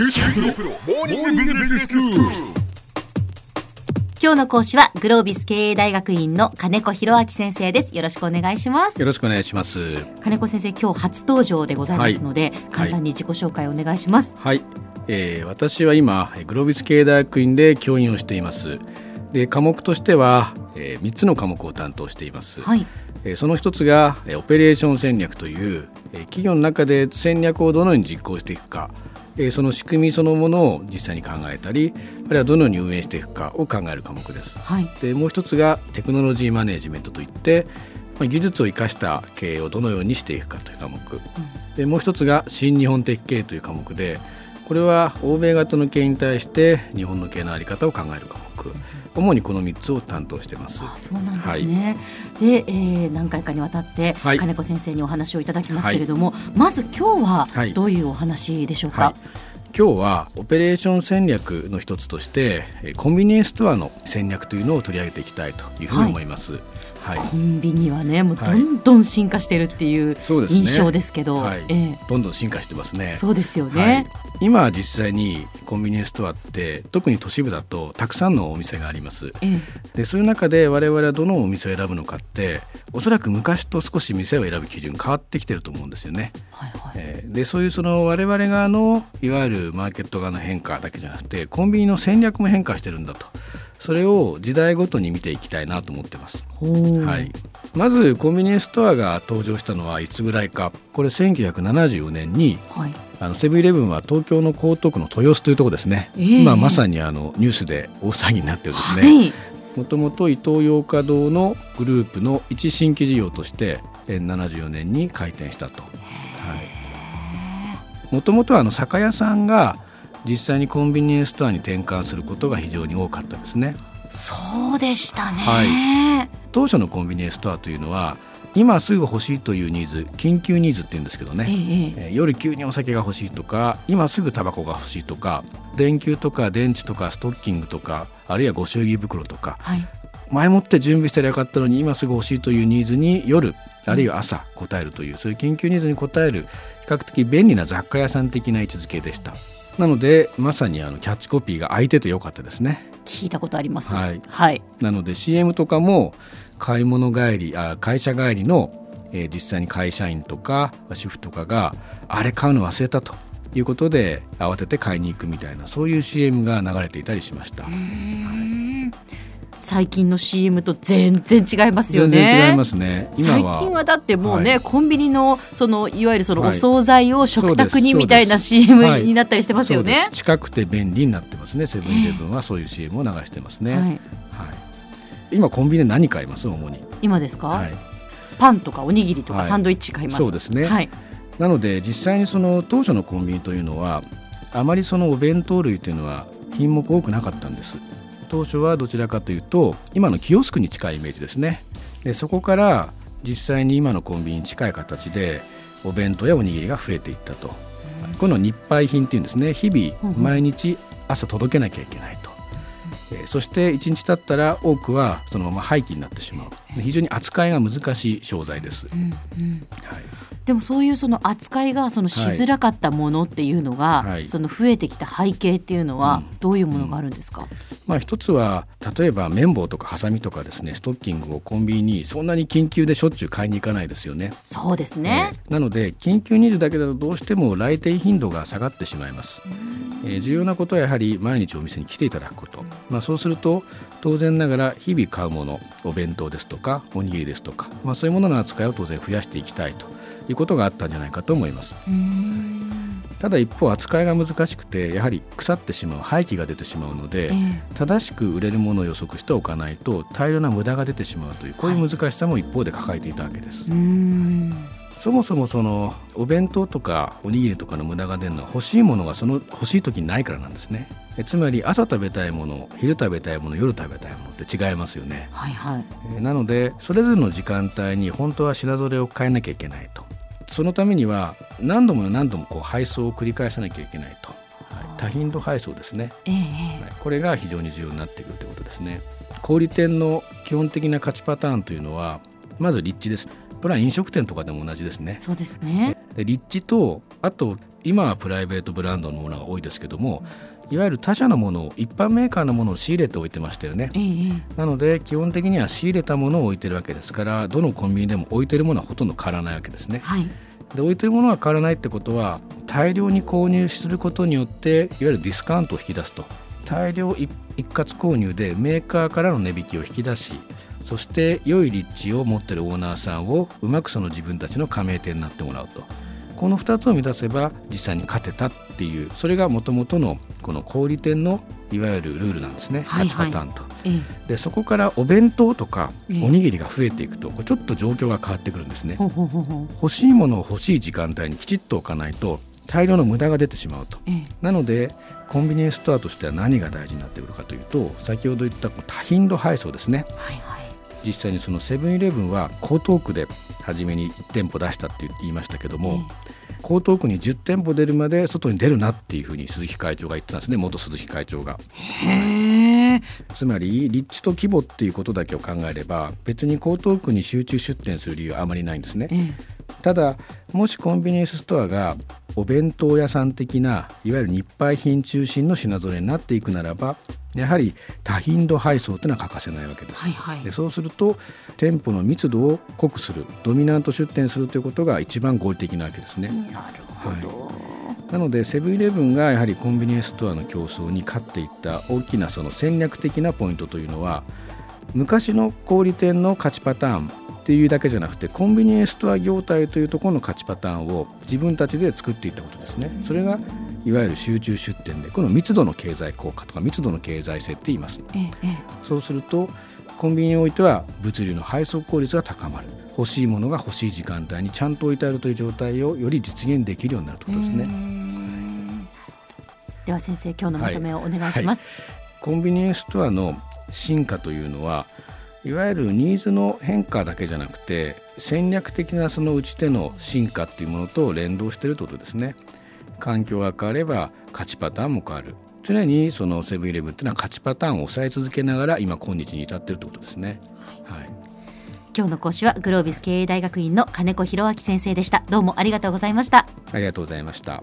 今日の講師はグロービス経営大学院の金子博明先生です。よろしくお願いします。よろしくお願いします。金子先生今日初登場でございますので、簡単に自己紹介をお願いします、はい、えー私は今グロービス経営大学院で教員をしています。で科目としては、えー、3つの科目を担当しています。はい。えーその一つがえーオペレーション戦略という、えー企業の中で戦略をどのように実行していくか、えーその仕組みそのものを実際に考えたりあるいはどのように運営していくかを考える科目です。はい。でもう一つがテクノロジーマネジメントといって、まあ、技術を生かした経営をどのようにしていくかという科目、でもう一つが新日本的経営という科目でこれは欧米型の経営に対して日本の経営の在り方を考える科目主にこの3つを担当しています。あそうなんですね、で、えー何回かにわたってはい。金子先生にお話をいただきますけれども、まず今日ははい。どういうお話でしょうか、はい、今日はオペレーション戦略の一つとしてえーコンビニエンスストアの戦略というのを取り上げていきたいというふうに思います。はいコンビニはねもうはいどんどん進化してるっていう印象ですけど、はい。えーどんどん進化してますね。そうですよはい。ね、、今実際にコンビニエンスストアって特に都市部だとたくさんのお店があります。えーでそういう中で我々はどのお店を選ぶのかっておそらく昔と少し店を選ぶ基準変わってきてると思うんですよね、はいはい。えーでそういうその我々側のいわゆるマーケット側の変化だけじゃなくてコンビニの戦略も変化してるんだとそれを時代ごとに見ていきたいなと思ってます。はい、まずコンビニエンスストアが登場したのはいつぐらいか。これ1974年にはい。あのセブンイレブンは東京の江東区の豊洲というところですね、ええ。今まさにあのニュースで大騒ぎになってるんですはねい。もともとイトーヨーカ堂のグループの一新規事業としてえー74年に開店したと。もともとはあの酒屋さんが実際にコンビニエンスストアに転換することが非常に多かったですね。そうでしたね、は当初のコンビニエンスストアというのは今すぐ欲しいというニーズ緊急ニーズっていうんですけどね、えええ夜急にお酒が欲しいとか今すぐタバコが欲しいとか電球とか電池とかストッキングとかあるいはご祝儀袋とかはい。前もって準備したらよかったのに今すぐ欲しいというニーズに夜あるいは朝応えるというそういう緊急ニーズに応える比較的便利な雑貨屋さん的な位置づけでしたなのでまさにあのキャッチコピーが空いててよかったですね。聞いたことあります。はい。はい、なので CM とかも買い物帰りあ会社帰りの、えー実際に会社員とか主婦とかがあれ買うの忘れたということで慌てて買いに行くみたいなそういう CM が流れていたりしました、最近の CM と全然違いますよ全ね然違いますね。最近はだってもうね、はい。コンビニのそのいわゆるそのおはい。惣菜を食卓にみたいな CM はいになったりしてますよね。そうで。す。近くて便利になってますねセブンイレブンは。そういう CM を流してますね、はい、はい。今コンビニで何買います？主に、今ですか、はい、パンとかおにぎりとかはい。サンドイッチ買います。そうですね。はい、なので実際にその当初のコンビニというのはあまりそのお弁当類というのは品目多くなかったんです当初はどちらかというと今のキオスクに近いイメージですね。でそこから実際に今のコンビニに近い形でお弁当やおにぎりが増えていったと。この日配品っていうんですね。日々うんうん。毎日朝届けなきゃいけないと、えーそして1日経ったら多くはそのまま廃棄になってしまう。で非常に扱いが難しい商材です、うんうん。はいでもそういうその扱いがそのしづらかったものっていうのが、はいその増えてきた背景っていうのはうんどういうものがあるんですか？まあ、一つは例えば綿棒とかハサミとかですねストッキングをコンビニにそんなに緊急でしょっちゅう買いに行かないですよね。そうですね。えーなので緊急ニーズだけだとどうしても来店頻度が下がってしまいます。えー重要なことはやはり毎日お店に来ていただくこと、まあ、そうすると当然ながら日々買うものお弁当ですとかおにぎりですとか、まあ、そういうものの扱いを当然増やしていきたいということがあったんじゃないかと思います。うん。ただ一方扱いが難しくてやはり腐ってしまう廃棄が出てしまうので、ええ。正しく売れるものを予測しておかないと大量な無駄が出てしまうというこういう難しさも一方で抱えていたわけです、うん。そもそもそのお弁当とかおにぎりとかの無駄が出るのは欲しいものがその欲しい時にないからなんですね。えつまり朝食べたいもの昼食べたいもの夜食べたいものって違いますよね。はいはい。えーなのでそれぞれの時間帯に本当は品揃えを変えなきゃいけないとそのためには何度も何度もこう配送を繰り返さなきゃいけないと、はい多頻度配送ですねはいこれが非常に重要になってくるということですね。小売店の基本的な価値パターンというのはまず立地です。これは飲食店とかでも同じですねえ。そうですね。で立地とあと今はプライベートブランドのものが多いですけどもいわゆる他社のものを一般メーカーのものを仕入れておいてましたよね、ええなので基本的には仕入れたものを置いてるわけですからどのコンビニでも置いてるものはほとんど変わらないわけですね。はい。で置いてるものが変わらないってことは大量に購入することによっていわゆるディスカウントを引き出すと。大量一一括購入でメーカーからの値引きを引き出しそして良い立地を持ってるオーナーさんをうまくその自分たちの加盟店になってもらうと。この2つを満たせば実際に勝てたっていうそれがもともとのこの小売店のいわゆるルールなんですね、はい8パターンと。ええ。でそこからお弁当とかええおにぎりが増えていくとちょっと状況が変わってくるんですね。欲しいものを欲しい時間帯にきちっと置かないと大量の無駄が出てしまうと。ええ。なのでコンビニエンスストアとしては何が大事になってくるかというと先ほど言った多頻度配送ですね。はいはい。実際にそのセブンイレブンは江東区で初めに1店舗出したって言いましたけども、江東区に10店舗出るまで外に出るなっていうふうに鈴木会長が言ってたんですね。元鈴木会長が。つまり立地と規模っていうことだけを考えれば別に江東区に集中出店する理由はあまりないんですね。ええ。ただもしコンビニエンスストアがお弁当屋さん的ないわゆる日配品中心の品揃えになっていくならばやはり多頻度配送というのは欠かせないわけです。はいはいでそうすると店舗の密度を濃くするドミナント出店するということが一番合理的なわけですね。なるほど、なのでセブンイレブンがやはりコンビニエンスストアの競争に勝っていった大きなその戦略的なポイントというのは昔の小売店の勝ちパターンっていうだけじゃなくてコンビニエンスストア業態というところの勝ちパターンを自分たちで作っていったことですね。それがいわゆる集中出店でこの密度の経済効果とか密度の経済性って言います。ええええ。そうするとコンビニにおいては物流の配送効率が高まる。欲しいものが欲しい時間帯にちゃんと置いてあるという状態をより実現できるようになるということですね。では先生今日のまとめをお願いします、コンビニエンスストアの進化というのはいわゆるニーズの変化だけじゃなくて戦略的なその打ち手の進化っていうものと連動しているということですね環境が変われば勝ちパターンも変わる。常にそのセブンイレブンっていうのは勝ちパターンを抑え続けながら今今日に至っているということですね。はい。今日の講師はグロービス経営大学院の金子博明先生でした。どうもありがとうございました。ありがとうございました